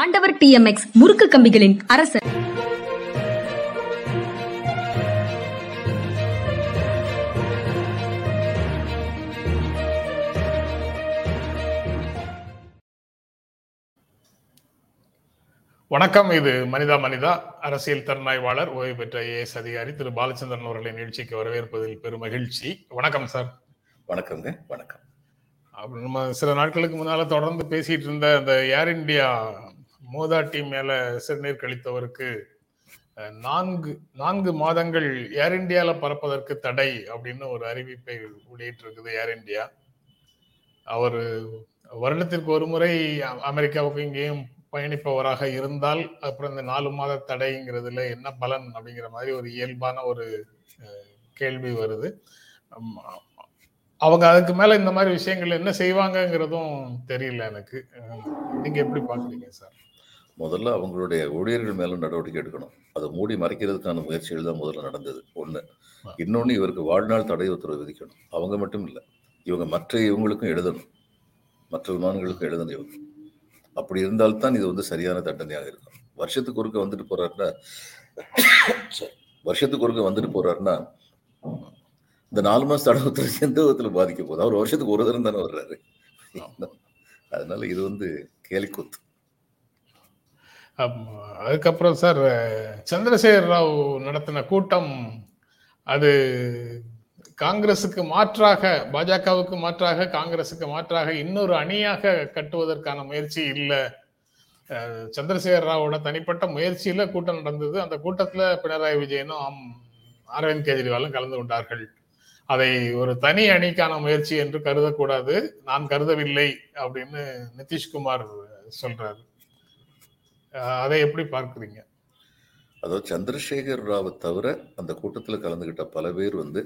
ஆண்டவர் டிஎம்எக்ஸ் முறுக்கு கம்பிகளின் அரசர். வணக்கம். இது மனிதா மனிதா அரசியல் திறனாய்வாளர் ஓய்வு பெற்ற ஐஏஎஸ் அதிகாரி திரு. பாலச்சந்திரன் அவர்களை நிகழ்ச்சிக்கு வரவேற்பதில் பெரும் மகிழ்ச்சி. வணக்கம் சார். வணக்கங்க வணக்கம். அப்புறம் நம்ம சில நாட்களுக்கு முன்னால தொடர்ந்து பேசிட்டு இருந்த அந்த ஏர் இந்தியா மோதாட்டி மேல சிறுநீர் கழித்தவருக்கு நான்கு நான்கு மாதங்கள் ஏர் இந்தியால பறப்பதற்கு தடை அப்படின்னு ஒரு அறிவிப்பை வெளியிட்டிருக்குது ஏர் இந்தியா அவர் வருடத்திற்கு ஒரு முறை அமெரிக்காவுக்கு இங்கேயும் பயணிப்பவராக இருந்தால் அப்புறம் இந்த நாலு மாத தடைங்கிறதுல என்ன பலன் அப்படிங்கிற மாதிரி ஒரு இயல்பான ஒரு கேள்வி வருது. அவங்க அதுக்கு மேல இந்த மாதிரி விஷயங்கள் என்ன செய்வாங்கங்கிறதும் தெரியல எனக்கு. நீங்க எப்படி பாக்குறீங்க சார்? முதல்ல அவங்களுடைய ஊழியர்கள் மேல நடவடிக்கை எடுக்கணும். அதை மூடி மறைக்கிறதுக்கான முயற்சிகள் தான் முதல்ல நடந்தது. ஒண்ணு. இன்னொன்னு இவருக்கு வாழ்நாள் தடை உத்தரவு விதிக்கணும். அவங்க மட்டும் இல்லை. இவங்க மற்ற இவங்களுக்கும் எழுதணும். மற்ற விமானங்களுக்கும் எழுதணும் இவங்க. அப்படி இருந்தால்தான் இது வந்து சரியான தண்டனையாக இருக்கும். வருஷத்துக்கு ஒருக்க வந்துட்டு போறாருன்னா வருஷத்துக்கு ஒருக்க வந்துட்டு போறாருன்னா இந்த நாலு மாசம் தடை உத்தரவு எந்த விதத்துல பாதிக்க போகுது? அவர் வருஷத்துக்கு ஒரு தரம் தானே வர்றாரு. அதனால இது வந்து கேலிக்கூத்து. அதுக்கப்புறம் சார் சந்திரசேகர் ராவ் நடத்தின கூட்டம் அது காங்கிரசுக்கு மாற்றாக பாஜகவுக்கு மாற்றாக காங்கிரசுக்கு மாற்றாக இன்னொரு அணியாக கட்டுவதற்கான முயற்சி இல்லை. சந்திரசேகர் ராவோட தனிப்பட்ட முயற்சியில கூட்டம் நடந்தது. அந்த கூட்டத்துல பினராயி விஜயனும் அரவிந்த் கெஜ்ரிவாலும் கலந்து கொண்டார்கள். அதை ஒரு தனி அணிக்கான முயற்சி என்று கருதக்கூடாது. நான் கருதவில்லை அப்படின்னு நிதிஷ்குமார் சொல்றாரு. அதை எப்படி பார்க்குறீங்க? அதாவது சந்திரசேகர் ராவை தவிர அந்த கூட்டத்தில் கலந்துக்கிட்ட பல பேர் வந்து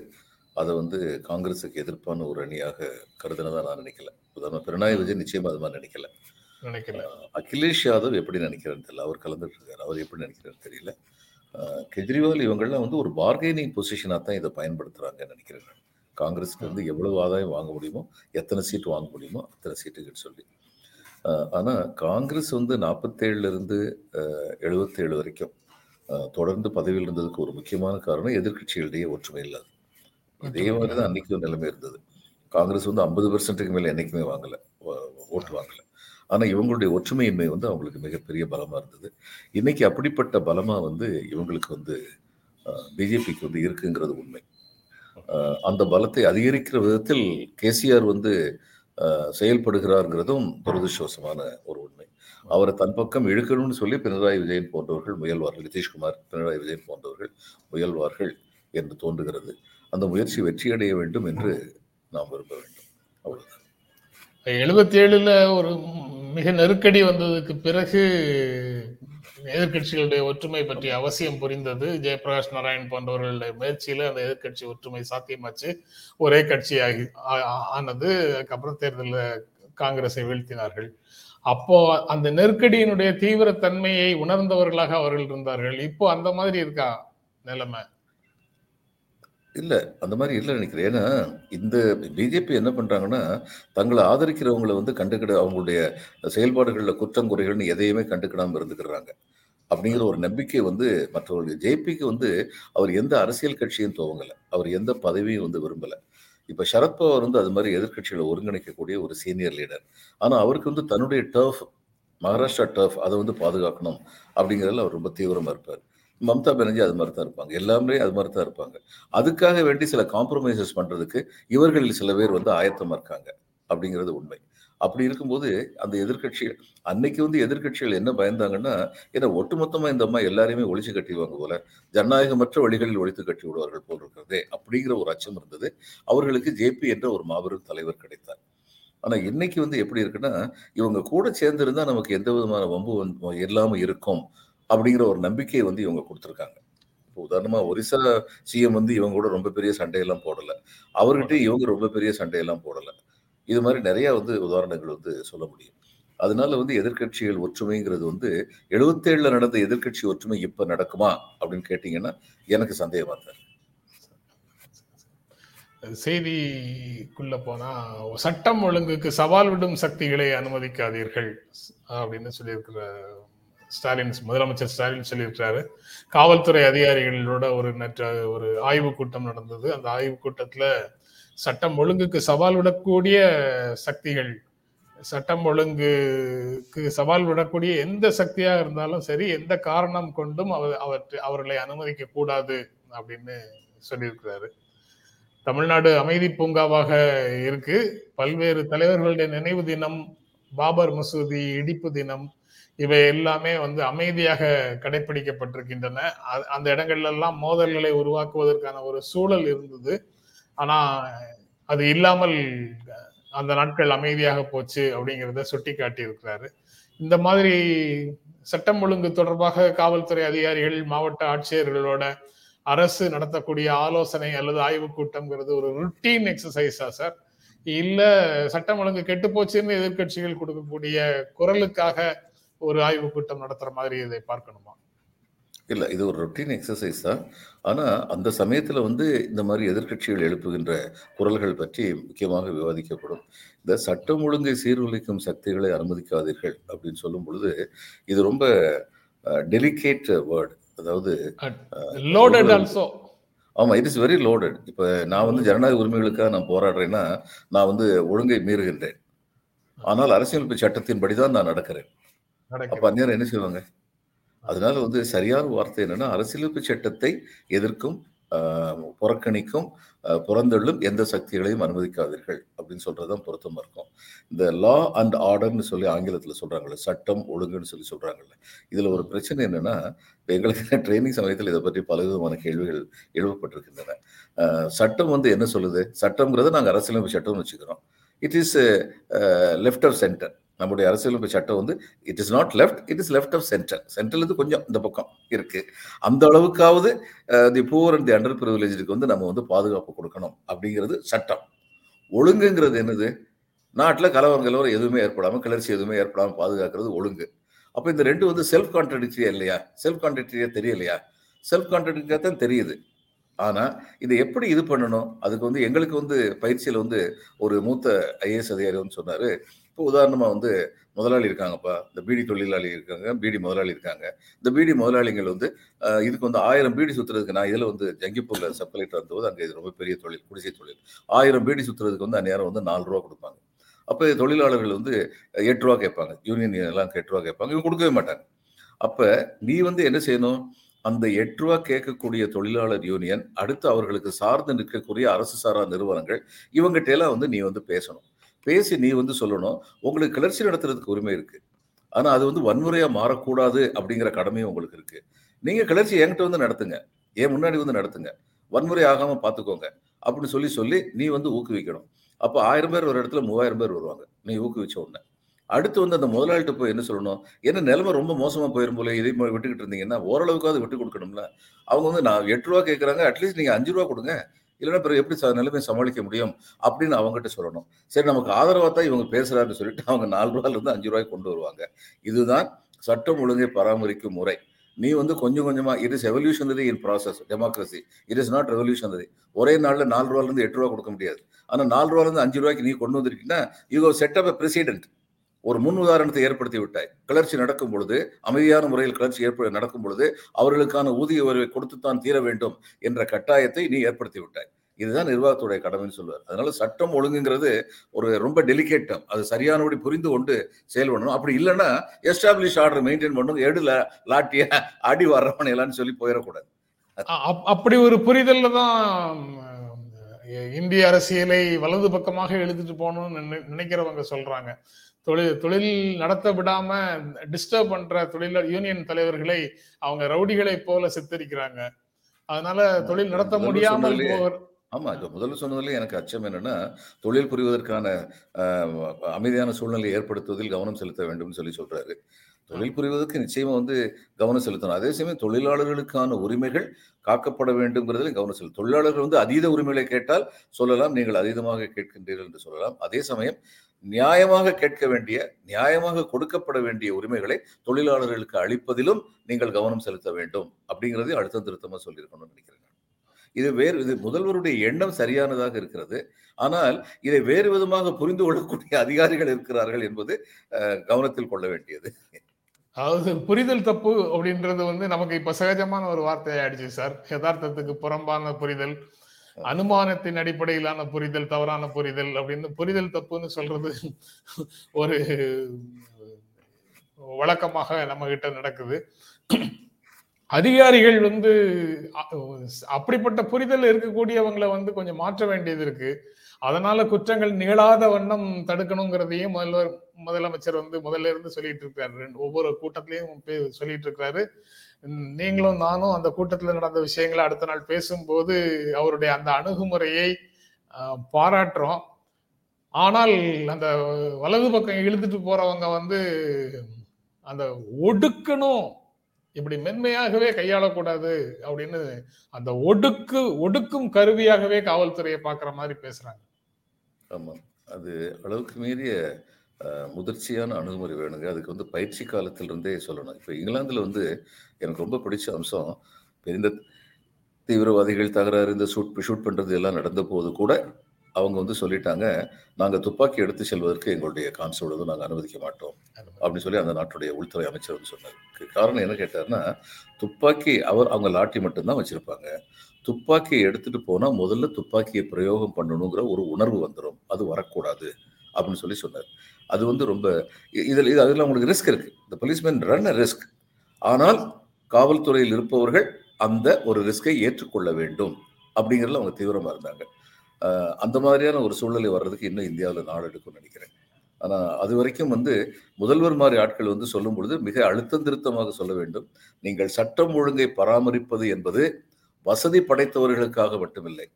அதை வந்து காங்கிரஸுக்கு எதிர்ப்பான ஒரு அணியாக கருதுனதா நான் நினைக்கல. உதாரணமா பினராயி விஜயன் நிச்சயமா அது மாதிரி நினைக்கல. நினைக்கல. அகிலேஷ் யாதவ் எப்படி நினைக்கிறான்னு தெரியல. அவர் கலந்துட்டு இருக்காரு அவர் எப்படி நினைக்கிறான்னு தெரியல. கெஜ்ரிவால் இவங்கெல்லாம் வந்து ஒரு பார்கெனிங் பொசிஷனாக தான் இதை பயன்படுத்துறாங்கன்னு நினைக்கிறேன் நான். காங்கிரஸ்க்கு வந்து எவ்வளவு ஆதாயம் வாங்க முடியுமோ எத்தனை சீட்டு வாங்க முடியுமோ அத்தனை சீட்டுகள் சொல்லி. அஹ் ஆனா காங்கிரஸ் வந்து நாற்பத்தேழுல இருந்து எழுபத்தேழு வரைக்கும் தொடர்ந்து பதவியில் இருந்ததுக்கு ஒரு முக்கியமான காரணம் எதிர்க்கட்சிகளிடையே ஒற்றுமை இல்லாது. இதே மாதிரி தான் அன்னைக்கு ஒரு நிலைமை இருந்தது. காங்கிரஸ் வந்து ஐம்பது பெர்சன்ட்டுக்கு மேலே என்னைக்குமே வாங்கல. ஓட்டு வாங்கல. ஆனா இவங்களுடைய ஒற்றுமையின்மை வந்து அவங்களுக்கு மிகப்பெரிய பலமா இருந்தது. இன்னைக்கு அப்படிப்பட்ட பலமா வந்து இவங்களுக்கு வந்து பிஜேபிக்கு வந்து இருக்குங்கிறது உண்மை. அந்த பலத்தை அதிகரிக்கிற விதத்தில் கேசிஆர் வந்து செயல்படுகிறாருங்கிறதும் துரதிருஷ்டவசமான ஒரு உண்மை. அவரை தன் பக்கம் இழுக்கணும்னு சொல்லி பினராயி விஜயன் போன்றவர்கள் முயல்வார்கள். நிதிஷ்குமார் பினராயி விஜயன் போன்றவர்கள் முயல்வார்கள் என்று தோன்றுகிறது. அந்த முயற்சி வெற்றியடைய வேண்டும் என்று நாம் விரும்ப வேண்டும். அவ்வளவுதான். எழுபத்தி ஏழுல ஒரு மிக நெருக்கடி வந்ததுக்கு பிறகு எதிர்க்கட்சிகளுடைய ஒற்றுமை பற்றிய அவசியம் புரிந்தது. ஜெயபிரகாஷ் நாராயண் போன்றவர்களுடைய முயற்சியில அந்த எதிர்க்கட்சி ஒற்றுமை சாத்தியமாச்சு. ஒரே கட்சியாகி ஆனது அதுக்கப்புறம் தேர்தலில் காங்கிரஸை வீழ்த்தினார்கள். அப்போ அந்த நெருக்கடியினுடைய தீவிரத்தன்மையை உணர்ந்தவர்களாக அவர்கள் இருந்தார்கள். இப்போ அந்த மாதிரி இருக்கா நிலைமை? இல்ல அந்த மாதிரி இல்லை நினைக்கிறேன். ஏன்னா இந்த பிஜேபி என்ன பண்றாங்கன்னா தங்களை ஆதரிக்கிறவங்களை வந்து கண்டுக்கிட அவங்களுடைய செயல்பாடுகளில் குற்றம் குறைகள்னு எதையுமே கண்டுக்கிடாம இருந்துக்கிறாங்க. அப்படிங்கிற ஒரு நம்பிக்கை வந்து மற்றவர்களுடைய ஜேபிக்கு வந்து அவர் எந்த அரசியல் கட்சியும் துவங்கலை. அவர் எந்த பதவியும் வந்து விரும்பலை. இப்போ சரத்பவார் வந்து அது மாதிரி எதிர்கட்சிகளை ஒருங்கிணைக்கக்கூடிய ஒரு சீனியர் லீடர். ஆனால் அவருக்கு வந்து தன்னுடைய டர்ஃப் மகாராஷ்டிரா டர்ஃப் அதை வந்து பாதுகாக்கணும் அப்படிங்கிறதுல அவர் ரொம்ப தீவிரமாக இருப்பார். மம்தா பானர்ஜி அது மாதிரி தான் இருப்பாங்க. எல்லாமே அது மாதிரி தான் இருப்பாங்க. அதுக்காக வேண்டி சில காம்ப்ரமைசஸ் பண்ணுறதுக்கு இவர்களில் சில பேர் வந்து ஆயத்தமாக இருக்காங்க அப்படிங்கிறது உண்மை. அப்படி இருக்கும்போது அந்த எதிர்க்கட்சிகள் அன்னைக்கு வந்து எதிர்க்கட்சிகள் என்ன பயந்தாங்கன்னா ஏன்னா ஒட்டுமொத்தமா இந்த அம்மா எல்லாரையுமே ஒழிச்சு கட்டிடுவாங்க போல. ஜனநாயகமற்ற வழிகளில் ஒழித்து கட்டி விடுவார்கள் போல் இருக்கிறதே அப்படிங்கிற ஒரு அச்சம் இருந்தது. அவர்களுக்கு ஜேபி என்ற ஒரு மாபெரும் தலைவர் கிடைத்தார். ஆனா இன்னைக்கு வந்து எப்படி இருக்குன்னா இவங்க கூட சேர்ந்திருந்தா நமக்கு எந்த விதமான வம்பு வந்து இல்லாம இருக்கும் அப்படிங்கிற ஒரு நம்பிக்கையை வந்து இவங்க கொடுத்துருக்காங்க. இப்போ உதாரணமா ஒரிசா சிஎம் வந்து இவங்க கூட ரொம்ப பெரிய சண்டையெல்லாம் போடல. அவர்கிட்ட இவங்க ரொம்ப பெரிய சண்டையெல்லாம் போடல. இது மாதிரி நிறையா வந்து உதாரணங்கள் வந்து சொல்ல முடியும். அதனால வந்து எதிர்க்கட்சிகள் ஒற்றுமைங்கிறது வந்து எழுபத்தேழில் நடந்த எதிர்க்கட்சி ஒற்றுமை இப்போ நடக்குமா அப்படின்னு கேட்டிங்கன்னா எனக்கு சந்தேகமாக தான் செய்திக்குள்ள போனா சட்டம் ஒழுங்குக்கு சவால் விடும் சக்திகளை அனுமதிக்காதீர்கள் அப்படின்னு சொல்லியிருக்கிற ஸ்டாலின் முதலமைச்சர் ஸ்டாலின் சொல்லியிருக்கிறாரு. காவல்துறை அதிகாரிகளோட ஒரு நற்ற ஒரு ஆய்வு கூட்டம் நடந்தது. அந்த ஆய்வு கூட்டத்துல சட்டம் ஒழுங்குக்கு சவால் விடக்கூடிய சக்திகள் சட்டம் ஒழுங்குக்கு சவால் விடக்கூடிய எந்த சக்தியாக இருந்தாலும் சரி எந்த காரணம் கொண்டும் அவர் அவற்றை அவர்களை அனுமதிக்க கூடாது அப்படின்னு சொல்லியிருக்கிறாரு. தமிழ்நாடு அமைதி பூங்காவாக இருக்கு. பல்வேறு தலைவர்களுடைய நினைவு தினம் பாபர் மசூதி இடிப்பு தினம் இவை எல்லாமே வந்து அமைதியாக கடைபிடிக்கப்பட்டிருக்கின்றன அ- அந்த இடங்கள்ல எல்லாம் மோதல்களை உருவாக்குவதற்கான ஒரு சூழல் இருந்தது. ஆனா அது இல்லாமல் அந்த நாட்கள் அமைதியாக போச்சு அப்படிங்கிறத சுட்டி காட்டியிருக்கிறாரு இந்த மாதிரி சட்டம் ஒழுங்கு தொடர்பாக காவல்துறை அதிகாரிகள் மாவட்ட ஆட்சியர்களோட அரசு நடத்தக்கூடிய ஆலோசனை அல்லது ஆய்வு கூட்டம்ங்கிறது ஒரு ருட்டீன் எக்ஸசைஸா சார்? இல்ல சட்டம் ஒழுங்கு கெட்டு போச்சுன்னு எதிர்க்கட்சிகள் கொடுக்கக்கூடிய குரலுக்காக ஒரு ஆய்வு கூட்டம் நடத்துற மாதிரி இதை பார்க்கணுமா? இல்ல இது ஒரு ரொட்டீன் எக்ஸசைஸ் தான். ஆனா அந்த சமயத்துல வந்து இந்த மாதிரி எதிர்க்கட்சிகள் எழுப்புகின்ற குரல்கள் பற்றி முக்கியமாக விவாதிக்கப்படும். இந்த சட்டம் ஒழுங்கை சீர்குலைக்கும் சக்திகளை அனுமதிக்காதீர்கள் அப்படின்னு சொல்லும் பொழுது இது ரொம்ப டெலிகேட் வேர்ட் அதாவது லோடட் ஒரு- ஆல்சோ ஆமா இட் இஸ் வெரி லோடட் இப்ப நான் வந்து ஜனநாயக உரிமைகளுக்காக நான் போராடுறேன்னா நான் வந்து ஒழுங்கை மீறுகின்றேன். ஆனால் அரசியலமைப்பு சட்டத்தின்படி தான் நான் நடக்கிறேன். அப்ப அந்நேரம் என்ன செய்வாங்க அதனால வந்து சரியான வார்த்தை என்னன்னா அரசியலமைப்பு சட்டத்தை எதிர்க்கும் புறக்கணிக்கும் புறந்தள்ளும் எந்த சக்திகளையும் அனுமதிக்காதீர்கள் அப்படின்னு சொல்றதுதான் பொருத்தமா இருக்கும். இந்த லா அண்ட் ஆர்டர்னு சொல்லி ஆங்கிலத்தில் சொல்றாங்கல்ல சட்டம் ஒழுங்குன்னு சொல்லி சொல்றாங்கல்ல இதுல ஒரு பிரச்சனை என்னன்னா எங்களுக்கு ட்ரைனிங் சமயத்தில் இதை பற்றி பல விதமான கேள்விகள் எழுப்பப்பட்டிருக்கின்றன. சட்டம் வந்து என்ன சொல்லுது? சட்டம்ங்கிறத நாங்கள் அரசியலமைப்பு சட்டம்னு வச்சுக்கிறோம். It is left of centre நம்முடைய அரசியலமைப்பு சட்டம் வந்து it is not left it is left of centre சென்டர்லேருந்து கொஞ்சம் இந்த பக்கம் இருக்குது அந்த அளவுக்காவது the poor and the under ப்ரிவிலேஜுக்கு வந்து நம்ம வந்து பாதுகாப்பு கொடுக்கணும் அப்படிங்கிறது சட்டம். ஒழுங்குங்கிறது என்னது? நாட்டில் கலவரம் கலவரம் எதுவுமே ஏற்படாமல் கிளர்ச்சி எதுவுமே ஏற்படாமல் பாதுகாக்கிறது ஒழுங்கு. அப்போ இந்த ரெண்டு வந்து செல்ஃப் கான்ட்ரடிக்டரியா இல்லையா? செல்ஃப் கான்ட்ரடிக்டரியா தெரியலையா? செல்ஃப் கான்ட்ரடிக்டரியா தான் தெரியுது. ஆனால் இதை எப்படி இது பண்ணணும்? அதுக்கு வந்து எங்களுக்கு வந்து பயிற்சியில் வந்து ஒரு மூத்த ஐஏஎஸ் அதிகாரி வந்து சொன்னார் இப்போ உதாரணமாக வந்து முதலாளி இருக்காங்கப்பா. இந்த பீடி தொழிலாளி இருக்காங்க பீடி முதலாளி இருக்காங்க. இந்த பீடி முதலாளிகள் வந்து இதுக்கு வந்து ஆயிரம் பீடி சுற்றுறதுக்கு நான் இதில் வந்து ஜங்கிப்பூரில் சப்ளைட் வந்தபோது அங்கே இது ரொம்ப பெரிய தொழில் குடிசை தொழில். ஆயிரம் பீடி சுற்றுறதுக்கு வந்து அந்நேரம் வந்து நாலு ரூபா கொடுப்பாங்க. அப்போ தொழிலாளர்கள் வந்து எட்டு ரூபா கேட்பாங்க. யூனியன் எல்லாம் எட்டு ரூபா கேட்பாங்க. இவங்க கொடுக்கவே மாட்டாங்க. அப்போ நீ வந்து என்ன செய்யணும்? அந்த எட்டு ரூபா கேட்கக்கூடிய தொழிலாளர் யூனியன் அடுத்து அவர்களுக்கு சார்ந்து நிற்கக்கூடிய அரசு சாரா நிறுவனங்கள் இவங்ககிட்ட எல்லாம் வந்து நீ வந்து பேசணும். பேசி நீ வந்து சொல்லணும். உங்களுக்கு கிளர்ச்சி நடத்துறதுக்கு உரிமை இருக்கு. ஆனால் அது வந்து வன்முறையாக மாறக்கூடாது அப்படிங்கிற கடமையும் உங்களுக்கு இருக்கு. நீங்கள் கிளர்ச்சி என்கிட்ட வந்து நடத்துங்க. ஏன் முன்னாடி வந்து நடத்துங்க. வன்முறை ஆகாமல் பார்த்துக்கோங்க அப்படின்னு சொல்லி சொல்லி நீ வந்து ஊக்குவிக்கணும். அப்போ ஆயிரம் பேர் ஒரு இடத்துல மூவாயிரம் பேர் வருவாங்க. நீ ஊக்குவிச்ச உடனே. அடுத்து வந்து அந்த முதலாளிகிட்ட போய் என்ன சொல்லணும்? என்ன நிலைமை ரொம்ப மோசமாக போயிரும் போல இதை விட்டுக்கிட்டு இருந்தீங்கன்னா ஓரளவுக்காவது விட்டு கொடுக்கணும்ல. அவங்க வந்து நான் எட்டு ரூபா கேட்குறாங்க அட்லீஸ்ட் நீங்கள் அஞ்சு ரூபா கொடுங்க. இல்லைன்னா பிறகு எப்படி சார் நிலைமையை சமாளிக்க முடியும் அப்படின்னு அவங்ககிட்ட சொல்லணும். சரி நமக்கு ஆதரவாக தான் இவங்க பேசுறாருன்னு சொல்லிட்டு அவங்க நாலு ரூபாயிலிருந்து அஞ்சு ரூபாய்க்கு கொண்டு வருவாங்க. இதுதான் சட்டம் ஒழுங்கை பராமரிக்கும் முறை. நீ வந்து கொஞ்சம் கொஞ்சமாக it is evolutionary in process democracy it is not revolutionary ஒரே நாளில் நாலு ரூபாலேருந்து எட்டு ரூபா கொடுக்க முடியாது. ஆனால் நாலு ரூபாலேருந்து அஞ்சு ரூபாய்க்கு நீ கொண்டு வந்திருக்கீங்கன்னா யூ செட் அப் பிரசிடென்ட் ஒரு முன் உதாரணத்தை ஏற்படுத்தி விட்டாய். கிளர்ச்சி நடக்கும் பொழுது அமைதியான முறையில் கிளர்ச்சி ஏற்ப நடக்கும் பொழுது அவர்களுக்கான ஊதிய உயர்வை கொடுத்துத்தான் தீர வேண்டும் என்ற கட்டாயத்தை நீ ஏற்படுத்தி விட்டாய். இதுதான் நிர்வாகத்துடைய கடமைன்னு சொல்லுவார் அதனால சட்டம் ஒழுங்குங்கிறது ஒரு ரொம்ப டெலிகேட்டம் அது சரியானபடி புரிந்து கொண்டு செயல் பண்ணணும். அப்படி இல்லைன்னா எஸ்டாப்ளிஷ் ஆர்டர் மெயின்டைன் பண்ணணும். எடுல லாட்டிய அடி வர்றவன் எல்லாம்னு சொல்லி போயிடக்கூடாது. அப்- அப்படி ஒரு புரிதல்ல தான் இந்திய அரசியலை வலது பக்கமாக எழுதிட்டு போகணும்னு நினை- நினைக்கிறவங்க சொல்றாங்க. தொழில் தொழில் நடத்த விடாம டிஸ்டர்ப் பண்ற தொழிலாளர் யூனியன் தலைவர்களை அவங்க ரவுடிகளை போல சித்தரிக்கிறாங்க. அதனால தொழில் நடத்த முடியாமல் ஆமா இப்ப முதல்ல சொன்னதுல எனக்கு அச்சம் என்னன்னா தொழில் புரிவதற்கான அமைதியான சூழ்நிலையை ஏற்படுத்துவதில் கவனம் செலுத்த வேண்டும்னு சொல்லி சொல்றாரு. தொழில் புரிவதற்கு நிச்சயமா வந்து கவனம் செலுத்தணும். அதே சமயம் தொழிலாளர்களுக்கான உரிமைகள் காக்கப்பட வேண்டும்ங்கிறதுல கவனம் செலுத்தும் தொழிலாளர்கள் வந்து அதீத உரிமைகளை கேட்டால் சொல்லலாம் நீங்கள் அதீதமாக கேட்கின்றீர்கள் என்று சொல்லலாம். அதே சமயம் நியாயமாக கேட்க வேண்டிய நியாயமாக கொடுக்கப்பட வேண்டிய உரிமைகளை தொழிலாளர்களுக்கு அளிப்பதிலும் நீங்கள் கவனம் செலுத்த வேண்டும். அப்படிங்கிறதையும் அடுத்த திருத்தமாக சொல்லியிருக்கணும்னு நினைக்கிறேன் இது வேறு இது முதல்வருடைய எண்ணம் சரியானதாக இருக்கிறது. ஆனால் இதை வேறு விதமாக புரிந்து கொள்ளக்கூடிய அதிகாரிகள் இருக்கிறார்கள் என்பது அஹ், கவனத்தில் கொள்ள வேண்டியது. அதாவது புரிதல் தப்பு அப்படின்றது வந்து நமக்கு இப்ப சகஜமான ஒரு வார்த்தை ஆயிடுச்சு சார். யதார்த்தத்துக்கு புறம்பான புரிதல் அனுமானத்தின் அடிப்படையிலான புரிதல் தவறான புரிதல் அப்படின்னு புரிதல் தப்புன்னு சொல்றது ஒரு வழக்கமாக நம்ம கிட்ட நடக்குது. அதிகாரிகள் வந்து அப்படிப்பட்ட புரிதல் இருக்கக்கூடியவங்களை வந்து கொஞ்சம் மாற்ற வேண்டியது இருக்கு. அதனால குற்றங்கள் நிகழாத வண்ணம் தடுக்கணுங்கிறதையும் முதல்வர் முதலமைச்சர் வந்து முதல்ல இருந்து சொல்லிட்டு இருக்காரு. ரெண்டு- ஒவ்வொரு கூட்டத்திலையும் சொல்லிட்டு இருக்காரு. நீங்களும் நானும் அந்த கூட்டத்தில் நடந்த விஷயங்களை அடுத்த நாள் பேசும்போது அவருடைய அந்த அணுகுமுறையை பாராட்டுறோம். ஆனால் அந்த வலது பக்கம் இழுத்துட்டு போறவங்க வந்து அந்த ஒடுக்கணும் இப்படி மென்மையாகவே கையாளக்கூடாது அப்படின்னு அந்த ஒடுக்கு ஒடுக்கும் கருவியாகவே காவல்துறையை பார்க்குற மாதிரி பேசுறாங்க. ஆமாம் அது அளவுக்கு மீறிய முதிர்ச்சியான அணுகுமுறை வேணுங்க. அதுக்கு வந்து பயிற்சி காலத்திலிருந்தே சொல்லணும். இப்போ இங்கிலாந்துல வந்து எனக்கு ரொம்ப பிடிச்ச அம்சம் இந்த தீவிரவாதிகள் தகராறு இந்த ஷூட் ஷூட் பண்றது எல்லாம் நடந்த போது கூட அவங்க வந்து சொல்லிட்டாங்க நாங்க துப்பாக்கி எடுத்து செல்வதற்கு எங்களுடைய கான்ஸ்டபிள் நாங்கள் அனுமதிக்க மாட்டோம். அப்படின்னு சொல்லி அந்த நாட்டுடைய உள்துறை அமைச்சர் வந்து சொன்னார். காரணம் என்ன கேட்டாருன்னா துப்பாக்கி அவர் அவங்க லாட்டி மட்டும்தான் வச்சிருப்பாங்க. துப்பாக்கியை எடுத்துட்டு போனா முதல்ல துப்பாக்கியை பிரயோகம் பண்ணணுங்கிற ஒரு உணர்வு வந்துடும் அது வரக்கூடாது. அப்படின்னு சொல்லி சொன்னார். அது வந்து ரொம்ப இதில் இது அதில் உங்களுக்கு ரிஸ்க் இருக்கு. இந்த போலீஸ்மேன் ரன் அ ரிஸ்க் ஆனால் காவல்துறையில் இருப்பவர்கள் அந்த ஒரு ரிஸ்கை ஏற்றுக்கொள்ள வேண்டும் அப்படிங்கிறதுல அவங்க தீவிரமாக இருந்தாங்க. அந்த மாதிரியான ஒரு சூழ்நிலை வர்றதுக்கு இன்னும் இந்தியாவில் நாடு எடுக்கும்னு நினைக்கிறேன். ஆனால் அது வரைக்கும் வந்து முதல்வர் மாதிரி ஆட்கள் வந்து சொல்லும் பொழுது மிக அழுத்தம் திருத்தமாக சொல்ல வேண்டும். நீங்கள் சட்டம் ஒழுங்கை பராமரிப்பது என்பது வசதி படைத்தவர்களுக்காக மட்டுமில்லை.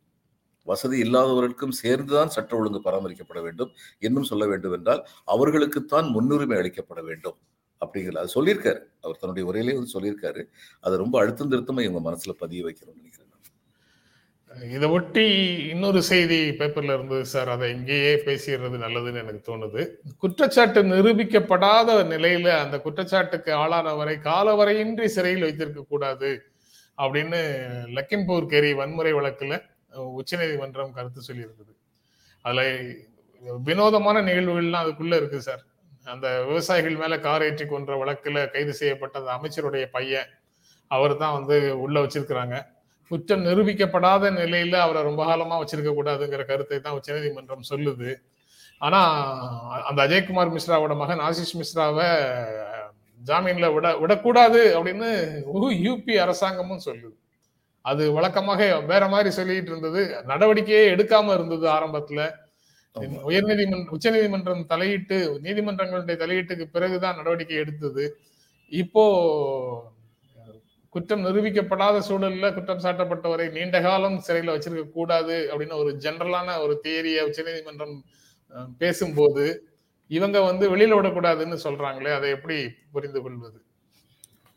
வசதி இல்லாதவர்களுக்கும் சேர்ந்துதான் சட்ட ஒழுங்கு பராமரிக்கப்பட வேண்டும் இன்னும் சொல்ல வேண்டும் என்றால் அவர்களுக்குத்தான் முன்னுரிமை அளிக்கப்பட வேண்டும் அப்படிங்கிற அது சொல்லியிருக்காரு. அவர் தன்னுடைய உரையிலே வந்து சொல்லியிருக்காரு. அதை ரொம்ப அழுத்தம் திருத்தமா இவங்க மனசுல பதிய வைக்கணும்னு நினைக்கிறேன் இதை ஒட்டி இன்னொரு செய்தி பேப்பர்ல இருந்தது சார். அதை இங்கேயே பேசிடுறது நல்லதுன்னு எனக்கு தோணுது. குற்றச்சாட்டு நிரூபிக்கப்படாத நிலையில அந்த குற்றச்சாட்டுக்கு ஆளானவரை காலவரையின்றி சிறையில் வைத்திருக்க கூடாது அப்படின்னு லக்கிம்பூர் கேரி வன்முறை வழக்குல உச்சநீதிமன்றம் கருத்து சொல்லியிருக்குது அதுல வினோதமான நிகழ்வுகள்லாம் அதுக்குள்ள இருக்கு சார். அந்த விவசாயிகள் மேல கார் ஏற்றி கொன்ற வழக்குல கைது செய்யப்பட்ட அந்த அமைச்சருடைய பையன் அவர் தான் வந்து உள்ள வச்சிருக்கிறாங்க. குற்றம் நிரூபிக்கப்படாத நிலையில அவரை ரொம்ப காலமா வச்சிருக்க கூடாதுங்கிற கருத்தை தான் உச்சநீதிமன்றம் சொல்லுது. ஆனா அந்த அஜய்குமார் மிஸ்ராவோட மகன் ஆசிஷ் மிஸ்ராவை ஜாமீன்ல விட விடக்கூடாது அப்படின்னு யூபி அரசாங்கமும் சொல்லுது. அது வழக்கமாக வேற மாதிரி சொல்லிட்டு இருந்தது. நடவடிக்கையே எடுக்காம இருந்தது ஆரம்பத்துல. ஆமா. உயர்நீதிமன்றம் உச்சநீதிமன்றம் தலையிட்டு நீதிமன்றங்களுடைய தலையீட்டுக்கு பிறகுதான் நடவடிக்கை எடுத்தது. இப்போ குற்றம் நிரூபிக்கப்படாத சூழல்ல குற்றம் சாட்டப்பட்டவரை நீண்ட காலம் சிறையில வச்சிருக்க கூடாது அப்படின்னு ஒரு ஜெனரலான ஒரு தியரியை உச்சநீதிமன்றம் அஹ், பேசும்போது இவங்க வந்து வெளியில விடக்கூடாதுன்னு சொல்றாங்களே அதை எப்படி புரிந்து கொள்வது?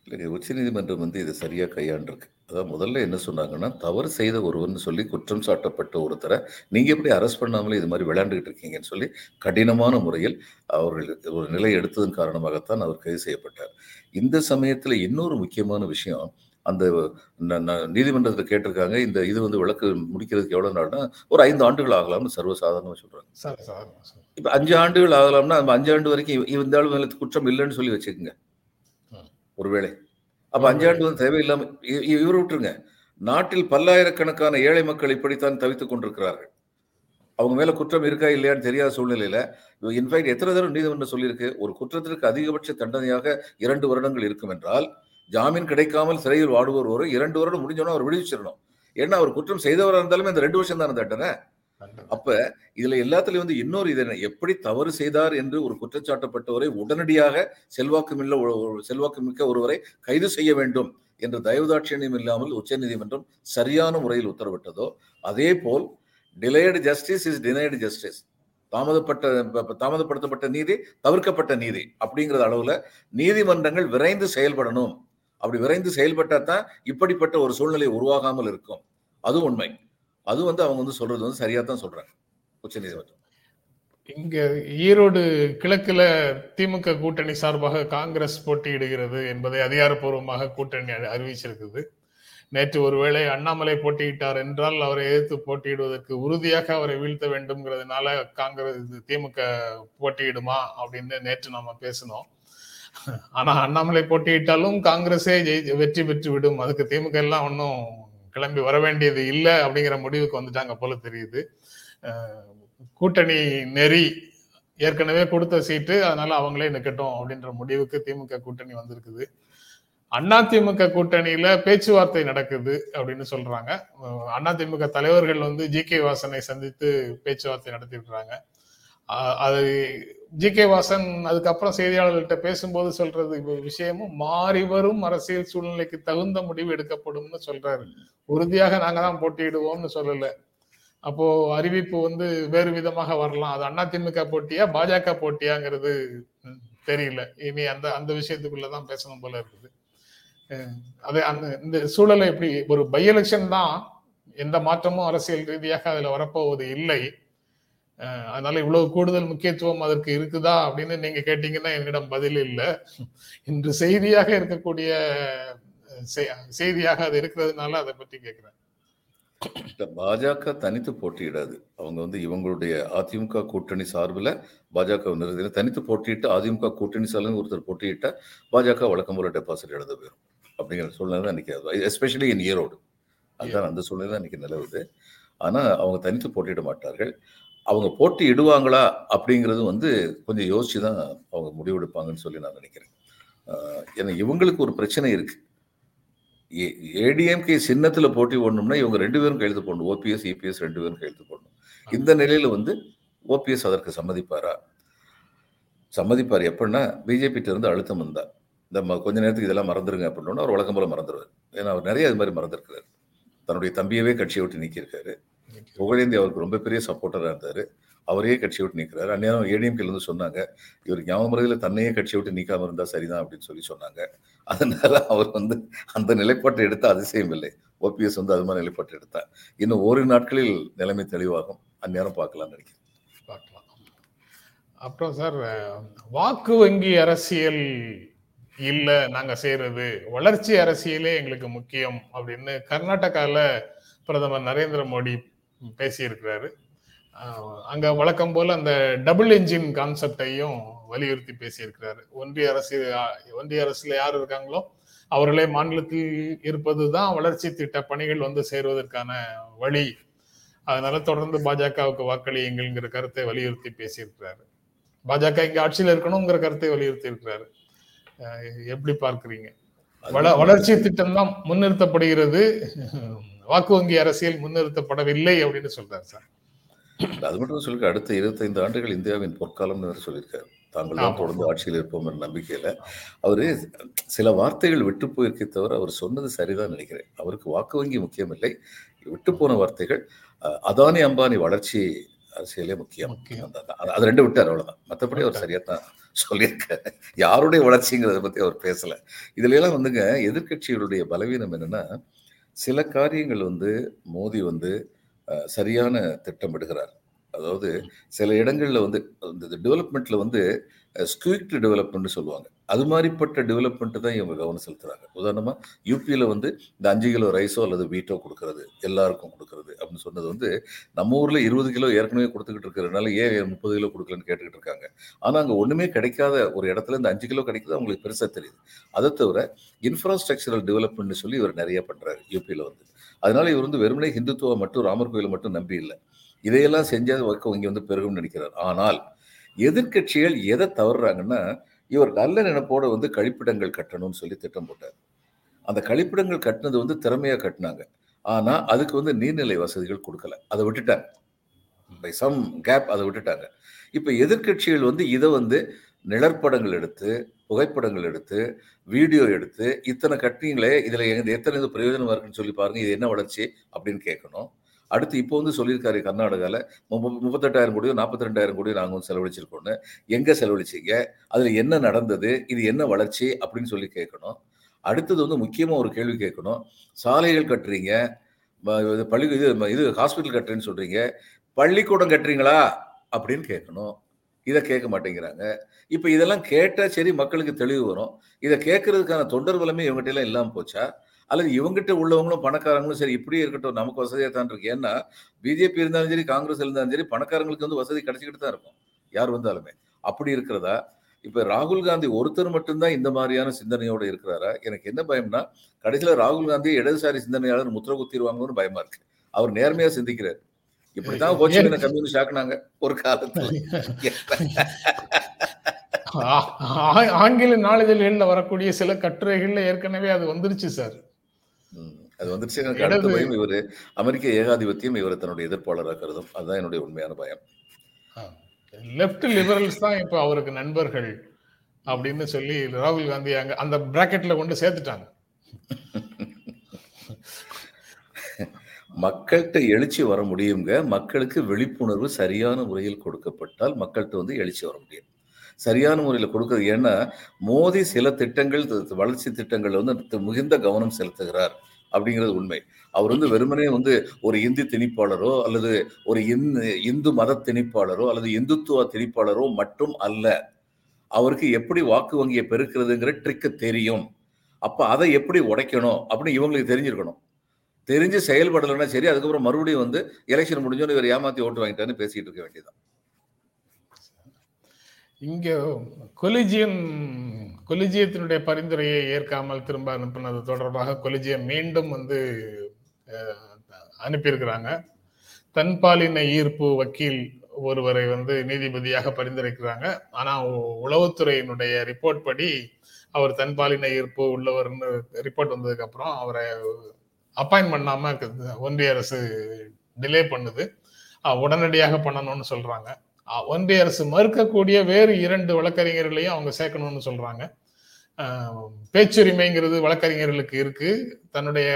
இல்லைங்க உச்சநீதிமன்றம் வந்து இதை சரியா கையாண்டிருக்கு. அதான் முதல்ல என்ன சொன்னாங்கன்னா தவறு செய்த ஒருவர்னு சொல்லி குற்றம் சாட்டப்பட்ட ஒருத்தரை நீங்க எப்படி அரெஸ்ட் பண்ணாமலே இது மாதிரி விளையாண்டுகிட்டு இருக்கீங்கன்னு சொல்லி கடினமான முறையில் அவர்கள் ஒரு நிலை எடுத்ததன் காரணமாகத்தான் அவர் கைது செய்யப்பட்டார். இந்த சமயத்துல இன்னொரு முக்கியமான விஷயம் அந்த நீதிமன்றத்துல கேட்டிருக்காங்க இந்த இது வந்து வழக்கு முடிக்கிறதுக்கு எவ்வளவு நாள்னா ஒரு ஐந்து ஆண்டுகள் ஆகலாம்னு சர்வசாதாரணமா சொல்றாங்க. சார் சார் சார் இப்ப அஞ்சு ஆண்டுகள் ஆகலாம்னா அந்த அஞ்சு ஆண்டு வரைக்கும் இந்த ஆளு மேல குற்றம் இல்லைன்னு சொல்லி வச்சுக்கோங்க. ஒருவேளை. அப்ப அஞ்சு ஆண்டு வந்து தேவையில்லாம இவரை விட்டுருங்க. நாட்டில் பல்லாயிரக்கணக்கான ஏழை மக்கள் இப்படித்தான் தவித்துக் கொண்டிருக்கிறார்கள். அவங்க மேல குற்றம் இருக்கா இல்லையான்னு தெரியாத சூழ்நிலையில இன்ஃபேக்ட் எத்தனை தடவை நீதிமன்றம் சொல்லியிருக்கு ஒரு குற்றத்திற்கு அதிகபட்ச தண்டனையாக இரண்டு வருடங்கள் இருக்கும் என்றால் ஜாமீன் கிடைக்காமல் சிறையில் வாடுவோர் ஒரு இரண்டு வருடம் முடிஞ்சோன்னா அவர் விடுவிச்சிடணும் ஏன்னா அவர் குற்றம் செய்தவராக இருந்தாலுமே அந்த ரெண்டு வருஷம் தானே தண்டனை? அப்ப இதுல எல்லாத்துலயும் வந்து இன்னொரு இது எப்படி தவறு செய்தார் என்று ஒரு குற்றச்சாட்டப்பட்டவரை உடனடியாக செல்வாக்குமில்ல செல்வாக்கு மிக்க செல்வாக்குமிக்க ஒருவரை கைது செய்ய வேண்டும் என்று தயவுதாட்சியம் இல்லாமல் உச்சநீதிமன்றம் சரியான முறையில் உத்தரவிட்டதோ அதே போல் delayed justice is denied justice தாமதப்பட்ட தாமதப்படுத்தப்பட்ட நீதி தவிர்க்கப்பட்ட நீதி அப்படிங்கிற அளவுல நீதிமன்றங்கள் விரைந்து செயல்படணும். அப்படி விரைந்து செயல்பட்டா தான் இப்படிப்பட்ட ஒரு சூழ்நிலை உருவாகாமல் இருக்கும். அது உண்மை. அது வந்து அவங்க வந்து சொல்றது வந்து சரியா தான் சொல்றாங்க. உச்சநீதிமன்றம் இங்க ஈரோடு கிழக்குல திமுக கூட்டணி சார்பாக காங்கிரஸ் போட்டியிடுகிறது என்பதை அதிகாரப்பூர்வமாக கூட்டணி அறி- அறிவிச்சிருக்குது. நேற்று ஒருவேளை அண்ணாமலை போட்டியிட்டார் என்றால் அவரை எதிர்த்து போட்டியிடுவதற்கு உறுதியாக அவரை வீழ்த்த வேண்டும்ங்கிறதுனால காங்கிரஸ் இது திமுக போட்டியிடுமா அப்படின்னு நேற்று நம்ம பேசினோம். ஆனா அண்ணாமலை போட்டியிட்டாலும் காங்கிரஸே வெற்றி பெற்று விடும். அதுக்கு திமுக எல்லாம் ஒன்றும் கிளம்பி வர வேண்டியது இல்லை அப்படிங்கிற முடிவுக்கு வந்துட்டாங்க போல தெரியுது. கூட்டணி நெறி ஏற்கனவே கொடுத்த சீட்டு அதனால அவங்களே நிக்கட்டும் அப்படின்ற முடிவுக்கு திமுக கூட்டணி வந்திருக்குது. அண்ணா திமுக கூட்டணியில பேச்சுவார்த்தை நடக்குது அப்படின்னு சொல்றாங்க. அண்ணா திமுக தலைவர்கள் வந்து ஜி கே வாசனை சந்தித்து பேச்சுவார்த்தை நடத்திட்டு அது ஜி கே வாசன் அதுக்கப்புறம் செய்தியாளர்கள்ட்ட பேசும்போது சொல்றது விஷயமும் மாறி வரும் அரசியல் சூழ்நிலைக்கு தகுந்த முடிவு எடுக்கப்படும்னு சொல்றாரு. உறுதியாக நாங்க தான் போட்டியிடுவோம்னு சொல்லல. அப்போ அறிவிப்பு வந்து வேறு விதமாக வரலாம். அது அதிமுக போட்டியா பாஜக போட்டியாங்கிறது தெரியல. இனி அந்த அந்த விஷயத்துக்குள்ளதான் பேசணும் போல இருக்குது. அது அந்த இந்த சூழலை எப்படி ஒரு பை எலெக்ஷன் தான் எந்த மாற்றமும் அரசியல் ரீதியாக அதுல வரப்போவது இல்லை. அதனால இவ்வளவு கூடுதல் முக்கியத்துவம் அதற்கு இருக்குதா அப்படின்னு நீங்க கேட்டீங்கன்னா என்னிடம் பதில் இல்லை. இன்று செய்தியாக இருக்கக்கூடிய செய்தியாக அது இருக்கிறதுனால அதை பத்தி கேட்கிறேன். பாஜக தனித்து போட்டியிடாது. அவங்க வந்து இவங்களுடைய அதிமுக கூட்டணி சார்பில் பாஜக வந்து தனித்து போட்டியிட்டு அதிமுக கூட்டணி சார்பில் ஒருத்தர் போட்டியிட்டா பாஜக வழக்கம் போல டெபாசிட் எழுத போயிடும் அப்படிங்கிற சூழ்நிலை தான் இன்னைக்கு எஸ்பெஷலி இன் ஈரோடு. அதுதான் அந்த சூழ்நிலை தான் இன்னைக்கு நிலவுது. ஆனால் அவங்க தனித்து போட்டியிட மாட்டார்கள். அவங்க போட்டி இடுவாங்களா அப்படிங்கிறது வந்து கொஞ்சம் யோசிச்சு தான் அவங்க முடிவெடுப்பாங்கன்னு சொல்லி நான் நினைக்கிறேன். ஏன்னா இவங்களுக்கு ஒரு பிரச்சனை ஏ ஏடிஎம்கே சின்னத்தில் போட்டி போடணும்னா இவங்க ரெண்டு பேரும் கையெழுத்து போடணும். ஓபிஎஸ் இபிஎஸ் ரெண்டு பேரும் கையெழுத்து போடணும். இந்த நிலையில் வந்து ஓபிஎஸ் அதற்கு சம்மதிப்பாரா? சம்மதிப்பார் எப்படின்னா பிஜேபி இருந்து அழுத்தம் வந்தா இந்த ம- கொஞ்ச நேரத்துக்கு இதெல்லாம் மறந்துருங்க அப்படின்னா அவர் வழக்கம் போல மறந்துடுவார் ஏன்னா அவர் நிறைய இது மாதிரி மறந்துருக்கிறார். தன்னுடைய தம்பியவே கட்சியை விட்டு நீக்கியிருக்காரு. புகழேந்தி அவருக்கு ரொம்ப பெரிய சப்போர்ட்டராக இருந்தார். அவரையே கட்சியை விட்டு நீக்கிறாரு. அந்நேரம் ஏடிஎம்கேல இருந்து சொன்னாங்க இவர் ஞாபகம் முறையில் தன்னையே கட்சியை விட்டு நீக்காம இருந்தா சரிதான் அப்படின்னு சொல்லி சொன்னாங்க. அதனால அவர் வந்து அந்த நிலைப்பாட்டை எடுத்த அதிசயம் இல்லை. ஓபிஎஸ் வந்து அது மாதிரி நிலைப்பாட்டை எடுத்தார் இன்னும் ஒரு நாட்களில் நிலைமை தெளிவாகும். அந்நேரம் பார்க்கலாம்னு நினைக்கிறேன். பார்க்கலாம். அப்புறம் சார் வாக்கு வங்கி அரசியல் இல்ல நாங்க செய்யறது வளர்ச்சி அரசியலே எங்களுக்கு முக்கியம் அப்படின்னு கர்நாடகால பிரதமர் நரேந்திர மோடி பேசியிருக்கிறாரு. அங்க வழக்கம் போல அந்த டபுள் என்ஜின் கான்செப்டையும் வலியுறுத்தி பேசியிருக்கிறாரு. ஒன்றிய அரசு ஒன்றிய அரசுல யார் இருக்காங்களோ அவர்களே மாநிலத்தில் இருப்பதுதான் வளர்ச்சி திட்ட பணிகள் வந்து சேருவதற்கான வழி. அதனால தொடர்ந்து பாஜகவுக்கு வாக்களியுங்கள்ங்கிற கருத்தை வலியுறுத்தி பேசியிருக்கிறாரு. பாஜக இங்க ஆட்சியில் இருக்கணுங்கிற கருத்தை வலியுறுத்தி இருக்கிறாரு எப்படி பார்க்குறீங்க? வள வளர்ச்சி திட்டம் தான் முன்னிறுத்தப்படுகிறது. வாக்கு வங்கி அரசியல் முன்னிறுத்தப்படவில்லை அப்படின்னு சொல்றாரு சார். அது மட்டும் சொல்லிருக்க அடுத்த இருபத்தைந்து ஆண்டுகள் இந்தியாவின் பொற்காலம்னு வேற சொல்லியிருக்காரு. தாங்கள் தான். தொடர்ந்து ஆட்சியில் இருப்போம் என்ற நம்பிக்கையில. அவரு சில வார்த்தைகள் விட்டு போயிருக்கே தவிர அவர் சொன்னது சரிதான் நினைக்கிறேன். அவருக்கு வாக்கு வங்கி முக்கியம் இல்லை. விட்டு போன வார்த்தைகள் அதானி அம்பானி வளர்ச்சி அரசியலே முக்கியம். அது ரெண்டு விட்டார் அவ்வளவுதான். மற்றபடி அவர் சரியா தான் சொல்லியிருக்காரு. யாருடைய வளர்ச்சிங்கிறத பத்தி அவர் பேசல. இதுல எல்லாம் வந்துங்க எதிர்க்கட்சிகளுடைய பலவீனம் என்னன்னா சில காரியங்கள் வந்து மோடி வந்து சரியான திட்டமிடுகிறார். அதாவது சில இடங்களில் வந்து இந்த டெவலப்மெண்ட்டில் வந்து ஸ்குவிக்ட் டெவலப்மெண்ட் சொல்லுவாங்க. அது மாதிரிப்பட்ட டெவலப்மெண்ட்டு தான் இவங்க கவனம் செலுத்துறாங்க. உதாரணமாக யூபியில் வந்து இந்த அஞ்சு கிலோ ரைஸோ அல்லது வீட்டோ கொடுக்கறது எல்லாருக்கும் கொடுக்கறது அப்படின்னு சொன்னது வந்து நம்ம ஊரில் இருபது கிலோ ஏற்கனவே கொடுத்துக்கிட்டு இருக்கிறதுனால ஏன் முப்பது கிலோ கொடுக்கலன்னு கேட்டுக்கிட்டு இருக்காங்க. ஆனால் அங்கே ஒன்றுமே கிடைக்காத ஒரு இடத்துல இந்த அஞ்சு கிலோ கிடைக்குது அவங்களுக்கு பெருசாக தெரியுது. அதை தவிர இன்ஃப்ராஸ்ட்ரக்சரல் டெவலப்மெண்ட்னு சொல்லி இவர் நிறைய பண்ணுறாரு யூபியில் வந்து. அதனால இவர் வந்து வெறுமனே ஹிந்துத்துவம் மட்டும் ராமர் கோயிலை மட்டும் நம்பி இல்லை. இதையெல்லாம் செஞ்சால் வக்கம் இங்கே வந்து பெருகும்னு நினைக்கிறார். ஆனால் எதிர்க்கட்சிகள் எதை தவறுறாங்கன்னா இவர் நல்ல நினைப்போட வந்து கழிப்பிடங்கள் கட்டணும்னு சொல்லி திட்டம் போட்டார். அந்த கழிப்பிடங்கள் கட்டினது வந்து திறமையா கட்டினாங்க. ஆனா அதுக்கு வந்து நீர்நிலை வசதிகள் கொடுக்கல. அதை விட்டுட்டாங்க. பை சம் கேப் அதை விட்டுட்டாங்க. இப்ப எதிர்க்கட்சிகள் வந்து இதை வந்து நிழற்படங்கள் எடுத்து புகைப்படங்கள் எடுத்து வீடியோ எடுத்து இத்தனை கட்டினீங்களே இதுல எத்தனை இது பிரயோஜனமா இருக்குன்னு சொல்லி பாருங்க இது என்ன வளர்ச்சி அப்படின்னு கேட்கணும். அடுத்து இப்போ வந்து சொல்லியிருக்காரு கர்நாடகாவில் முப்பத்தெட்டாயிரம் கோடியோ நாற்பத்தி ரெண்டாயிரம் கோடியோ நாங்கள் வந்து செலவழிச்சிருக்கோம்னு. எங்கே செலவழிச்சீங்க? அதில் என்ன நடந்தது? இது என்ன வளர்ச்சி? அப்படின்னு சொல்லி கேட்கணும். அடுத்தது வந்து முக்கியமாக ஒரு கேள்வி கேட்கணும். சாலைகள் கட்டுறீங்க. பள்ளி இது இது ஹாஸ்பிட்டல் கட்டுறேன்னு சொல்கிறீங்க பள்ளிக்கூடம் கட்டுறீங்களா? அப்படின்னு கேட்கணும். இதை கேட்க மாட்டேங்கிறாங்க. இப்போ இதெல்லாம் கேட்டால் சரி மக்களுக்கு தெளிவு வரும். இதை கேட்கறதுக்கான தொண்டர் பலமே இவங்ககிட்ட எல்லாம் இல்லாமல் போச்சா? அல்லது இவங்ககிட்ட உள்ளவங்களும் பணக்காரங்களும் சரி இப்படியே இருக்கட்டும் நமக்கு வசதியாக தான் இருக்கு. ஏன்னா பிஜேபி இருந்தாலும் சரி காங்கிரஸ் இருந்தாலும் சரி பணக்காரங்களுக்கு வந்து வசதி கிடைச்சிக்கிட்டு தான் இருக்கும். யார் வந்தாலுமே. அப்படி இருக்கிறதா? இப்ப ராகுல் காந்தி ஒருத்தர் மட்டும்தான் இந்த மாதிரியான சிந்தனையோட இருக்கிறாரா? எனக்கு என்ன பயம்னா கடைசியில ராகுல் காந்தி இடதுசாரி சிந்தனையாளர் முத்திர குத்திடுவாங்கன்னு பயமா இருக்கு. அவர் நேர்மையா சிந்திக்கிறார். இப்படித்தான் ஹோச்சிமின கம்யூனிஸ்ட் ஆக்குனாங்க ஒரு காலத்துல. ஆங்கில நாளிதழ்கள்ல வரக்கூடிய சில கட்டுரைகள்ல ஏற்கனவே அது வந்துருச்சு சார். அது வந்துருச்சு எனக்கு அடுத்த பயம் இவரு அமெரிக்க ஏகாதிபத்தியம் இவரை தன்னுடைய எதிர்ப்பாளராக கருதும். அதுதான் என்னுடைய உண்மையான பயம். லெஃப்ட் லிபரல்ஸ் தான் இப்ப அவருக்கு நண்பர்கள் அப்படின்னு சொல்லி ராகுல் காந்தி அங்க அந்த பிராக்கெட்ல கொண்டு சேர்த்துட்டாங்க. மக்கள்கிட்ட எழுச்சி வர முடியுங்க. மக்களுக்கு விழிப்புணர்வு சரியான முறையில் கொடுக்கப்பட்டால் மக்கள்கிட்ட வந்து எழுச்சி வர முடியும். சரியான முறையில் கொடுக்குறது. ஏன்னா மோடி சில திட்டங்கள் த- வளர்ச்சி திட்டங்கள் வந்து மிகுந்த கவனம் செலுத்துகிறார் அப்படிங்கிறது உண்மை. அவர் வந்து வெறுமனே வந்து ஒரு இந்தி திணிப்பாளரோ அல்லது ஒரு இந்து இந்து மத திணிப்பாளரோ அல்லது இந்துத்துவ திணிப்பாளரோ மட்டும் அல்ல. அவருக்கு எப்படி வாக்கு வங்கியை பெருக்கிறதுங்கிற ட்ரிக்கு தெரியும். அப்ப அதை எப்படி உடைக்கணும் அப்படின்னு இவங்களுக்கு தெரிஞ்சிருக்கணும். தெரிஞ்சு செயல்படலைன்னா சரி அதுக்கப்புறம் மறுபடியும் வந்து எலெக்ஷன் முடிஞ்சோன்னு இவர் ஏமாத்தி ஓட்டு வாங்கிட்டான்னு பேசிட்டு இருக்க வேண்டியதான் இங்கே கொலிஜியம் கொலிஜியத்தினுடைய பரிந்துரையை ஏற்காமல் திரும்ப அனுப்பினது தொடர்பாக கொலிஜியம் மீண்டும் வந்து அனுப்பியிருக்கிறாங்க. தன்பாலின ஈர்ப்பு வக்கீல் ஒருவரை வந்து நீதிபதியாக பரிந்துரைக்கிறாங்க. ஆனால் உளவுத்துறையினுடைய ரிப்போர்ட் படி அவர் தன்பாலின ஈர்ப்பு உள்ளவர்னு ரிப்போர்ட் வந்ததுக்கு அப்புறம் அவரை அப்பாயின் பண்ணாம ஒன்றிய அரசு டிலே பண்ணுது. உடனடியாக பண்ணணும்னு சொல்றாங்க. ஒன்றிய அரசு மறுக்கக்கூடிய வேறு இரண்டு வழக்கறிஞர்களையும் அவங்க சேர்க்கணும்னு சொல்றாங்க. பேச்சுரிமைங்கிறது வழக்கறிஞர்களுக்கு இருக்கு. தன்னுடைய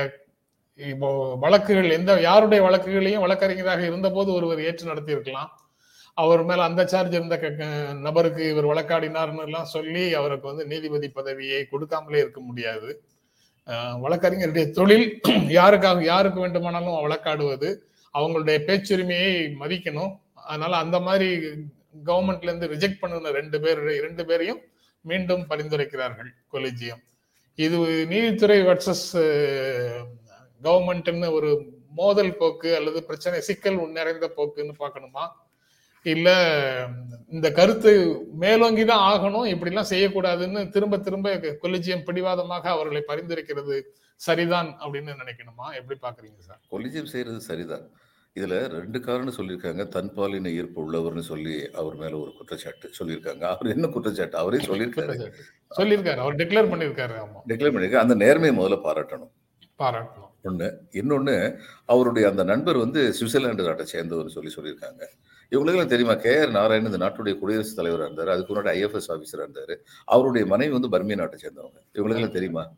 இப்போ வழக்குகள் எந்த யாருடைய வழக்குகளையும் வழக்கறிஞராக இருந்தபோது ஒருவர் ஏற்று நடத்தியிருக்கலாம். அவர் மேல அந்த சார்ஜ் இருந்த நபருக்கு இவர் வழக்காடினார்னு எல்லாம் சொல்லி அவருக்கு வந்து நீதிபதி பதவியை கொடுக்காமலே இருக்க முடியாது. வழக்கறிஞருடைய தொழில் யாருக்காக யாருக்கு வேண்டுமானாலும் வழக்காடுவது அவங்களுடைய பேச்சுரிமையை மதிக்கணும். அதனால அந்த மாதிரி கவர்மெண்ட்ல இருந்து ரிஜெக்ட் பண்ணின ரெண்டு பேர் இரண்டு பேரையும் மீண்டும் பரிந்துரைக்கிறார்கள் கொலிஜியம் இது நீதித்துறை வர்சஸ் கவர்மெண்ட்னு ஒரு மோதல் போக்கு அல்லது பிரச்சனை சிக்கல் நிறைந்த போக்குன்னு பார்க்கணுமா? இல்ல இந்த கருத்து மேலோங்கி தான் ஆகணும் இப்படிலாம் செய்யக்கூடாதுன்னு திரும்ப திரும்ப கொலிஜியம் பிடிவாதமாக அவர்களை பரிந்துரைக்கிறது சரிதான் அப்படின்னு நினைக்கணுமா? எப்படி பாக்குறீங்க சார்? கொலிஜியம் செய்யறது சரிதான். இதுல ரெண்டு காரணம் சொல்லியிருக்காங்க. தன்பாலின ஈர்ப்பு உள்ளவர்னு சொல்லி அவர் மேல ஒரு குற்றச்சாட்டு சொல்லியிருக்காங்க. அவர் என்ன குற்றச்சாட்டு? அவரே சொல்லியிருக்காரு. சொல்லியிருக்காரு. அவர் டிக்ளேர் பண்ணியிருக்காரு. ஆமா. டிக்ளேர் பண்ணியிருக்காரு. அந்த நேர்மையை முதல்ல பாராட்டணும். பாராட்டணும். ஒண்ணு. இன்னொன்னு அவருடைய அந்த நண்பர் வந்து சுவிட்சர்லாந்து நாட்டை சேர்ந்தவர் சொல்லி சொல்லியிருக்காங்க. இவங்களுக்கெல்லாம் தெரியுமா? கே ஆர் நாராயணன் இந்த நாட்டுடைய குடியரசுத் தலைவராக இருந்தார். அதுக்கு முன்னாடி ஐஎஃப்எஸ் ஆஃபீஸராக இருந்தார். அவருடைய மனைவி வந்து பர்மிய நாட்டை சேர்ந்தவங்க. இவங்களுக்கெல்லாம் தெரியுமா?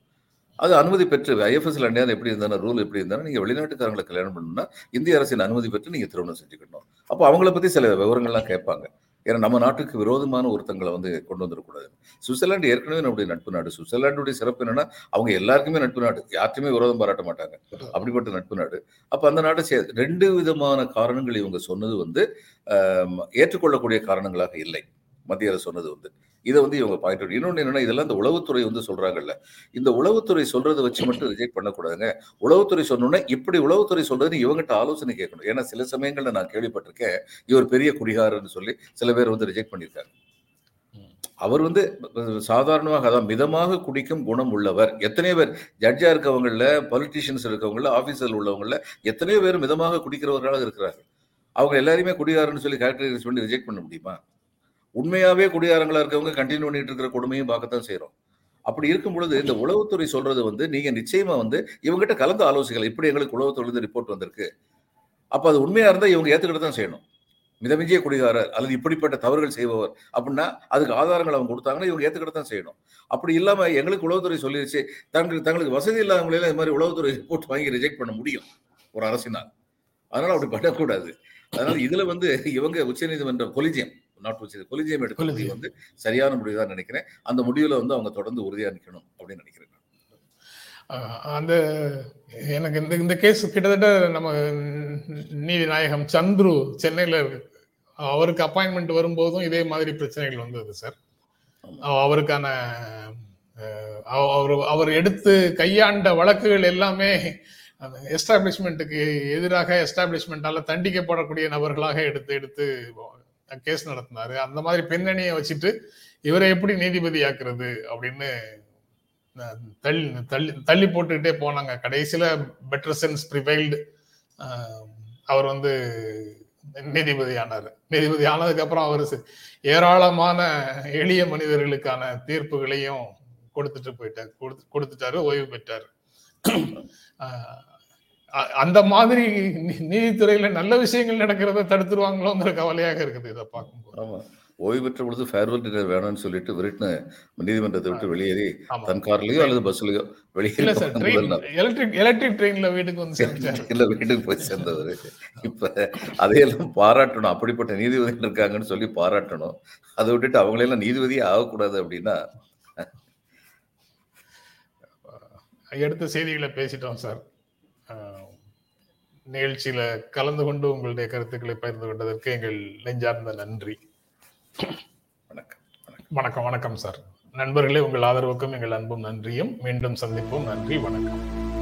அது அனுமதி பெற்று ஐஎஃப்எஸ்ல அண்டையாவது எப்படி இருந்தாலும் ரூல் எப்படி இருந்தாலும் நீங்க வெளிநாட்டுக்காரங்களை கல்யாணம் பண்ணணும்னா இந்திய அரசின் அனுமதி பெற்று நீங்க திருமணம் செஞ்சுக்கணும். அப்போ அவங்கள பத்தி சில விவரங்கள்லாம் கேட்பாங்க. ஏன்னா நம்ம நாட்டுக்கு விரோதமான ஒருத்தங்களை வந்து கொண்டு வந்துடக்கூடாது சுவிட்சர்லாந்து ஏற்கனவே நம்முடைய நட்பு நாடு. சுவிட்சர்லாண்டுடைய சிறப்பு என்னன்னா அவங்க எல்லாருக்குமே நட்பு நாடு. யார்ட்டுமே விரோதம் பாராட்ட மாட்டாங்க. அப்படிப்பட்ட நட்பு நாடு. அப்போ அந்த நாட்டை சே ரெண்டு விதமான காரணங்கள் இவங்க சொன்னது வந்து ஏற்றுக்கொள்ளக்கூடிய காரணங்களாக இல்லை. மத்திய அரசு சொன்னது வந்து. இதை வந்து இவங்க பாயிண்ட் இன்னொன்று என்னன்னா இதெல்லாம் இந்த உளவுத்துறை வந்து சொல்றாங்கல்ல. இந்த உளவுத்துறை சொல்றதை வச்சு மட்டும் ரிஜெக்ட் பண்ணக்கூடாதுங்க. உளவுத்துறை சொன்னோன்னே இப்படி உளவுத்துறை சொல்றது இவங்ககிட்ட ஆலோசனை கேட்கணும். ஏன்னா சில சமயங்கள்ல நான் கேள்விப்பட்டிருக்கேன். இவர் பெரிய குடிகாரன்னு சொல்லி சில பேர் வந்து ரிஜெக்ட் பண்ணியிருக்காங்க. அவர் வந்து சாதாரணமாக அதான் மிதமாக குடிக்கும் குணம் உள்ளவர். எத்தனையோ பேர் ஜட்ஜா இருக்கவங்கள பொலிட்டிஷியன்ஸ் இருக்கவங்கள ஆபீசர் உள்ளவங்கள எத்தனையோ பேர் மிதமாக குடிக்கிறவர்களாக இருக்கிறார்கள். அவங்க எல்லாரையுமே குடிகாரன்னு சொல்லி கேரக்டரைஸ் பண்ணி ரிஜெக்ட் பண்ண முடியுமா? உண்மையாவே குடியாரங்களா இருக்கவங்க கண்டினியூ பண்ணிட்டு இருக்கிற கொடுமையும் பார்க்கத்தான் செய்யறோம் அப்படி இருக்கும் பொழுது இந்த உளவுத்துறை சொல்றது வந்து நீங்க நிச்சயமா வந்து இவங்ககிட்ட கலந்து ஆலோசிக்கலாம். இப்படி எங்களுக்கு உளவுத்துறை ரிப்போர்ட் வந்திருக்கு. அப்ப அது உண்மையா இருந்தா இவங்க ஏத்துக்கிட்டு தான் செய்யணும். மிதமிஞ்சிய குடிகாரர் அல்லது இப்படிப்பட்ட தவறுகள் செய்பவர் அப்படின்னா அதுக்கு ஆதாரங்கள் அவங்க கொடுத்தாங்கன்னா இவங்க ஏத்துக்கிட்டு தான் செய்யணும். அப்படி இல்லாம எங்களுக்கு உளவுத்துறை சொல்லிருச்சு. தங்களுக்கு தங்களுக்கு வசதி இல்லாதவங்களெல்லாம் இது மாதிரி உளவுத்துறை ரிப்போர்ட் வாங்கி ரிஜெக்ட் பண்ண முடியும் ஒரு அரசினால். அதனால அப்படி பண்ணக்கூடாது. அதனால இதுல வந்து இவங்க உச்சநீதிமன்றம் கொலிஜியம் நாட் உச்ச கொலிஜியம் எடுக்க முடிவு Collegium. வந்து சரியான முடிவு தான் நினைக்கிறேன். அந்த முடிவுல வந்து அவங்க தொடர்ந்து உறுதியா நிக்கணும் அப்படின்னு நினைக்கிறேன் அந்த எனக்கு இந்த இந்த கேஸ் கிட்டத்தட்ட நம்ம நீதி நாயகம் சந்துரு சென்னையில இருக்கு அவருக்கு அப்பாயின்மெண்ட் வரும்போதும் இதே மாதிரி பிரச்சனைகள் வந்தது சார் அவருக்கான அவர் அவர் எடுத்து கையாண்ட வழக்குகள் எல்லாமே எஸ்டாப்ளிஷ்மெண்ட்டுக்கு எதிராக எஸ்டாப்ளிஷ்மெண்டால தண்டிக்கப்படக்கூடிய நபர்களாக எடுத்து எடுத்து கேஸ் நடத்தினாரு. அந்த மாதிரி பின்னணியை வச்சுட்டு இவரை எப்படி நீதிபதி ஆக்குறது அப்படின்னு தள்ளி தள்ளி தள்ளி போட்டுக்கிட்டே போனாங்க. கடைசியில பெட்டர் சென்ஸ் ப்ரிவைல்டு அவர் வந்து நீதிபதி ஆனார் நீதிபதி ஆனதுக்கு அப்புறம் அவர் ஏராளமான எளிய மனிதர்களுக்கான தீர்ப்புகளையும் கொடுத்துட்டு போயிட்டார். கொடுத்து- கொடுத்துட்டாரு ஓய்வு பெற்றார். அந்த மாதிரி நீதித்துறையில நல்ல விஷயங்கள் நடக்கிறத தடுத்துருவாங்களோங்கிற கவலையாக இருக்குது இதை பார்க்கும்போது. ஆமா. ஓய்வு பெற்ற பொழுது ஃபேர்வெல் டின்னர் வேணும்னு சொல்லிட்டு விருட்டின நீதிமன்றத்தை விட்டு வெளியேறி தன் கார்லயோ அல்லது பஸ்லயோ நாள். எலக்ட்ரிக் எலக்ட்ரிக் ட்ரெயின்ல வீட்டுக்கு வந்து இல்ல வீட்டுக்கு போய் சேர்ந்தவர். இப்ப அதையெல்லாம் பாராட்டணும். அப்படிப்பட்ட நீதிபதிகள் இருக்காங்கன்னு சொல்லி பாராட்டணும். அதை விட்டுட்டு அவங்களெல்லாம் நீதிபதியே ஆகக்கூடாது அப்படின்னா. எடுத்த செய்திகளை பேசிட்டோம் சார். நிகழ்ச்சியில கலந்து கொண்டு உங்களுடைய கருத்துக்களை பகிர்ந்து கொண்டதற்கு எங்கள் நெஞ்சார்ந்த நன்றி. வணக்கம் வணக்கம். வணக்கம் சார். நண்பர்களே உங்கள் ஆதரவுக்கும் எங்கள் அன்பும் நன்றியும். மீண்டும் சந்திப்போம். நன்றி வணக்கம்.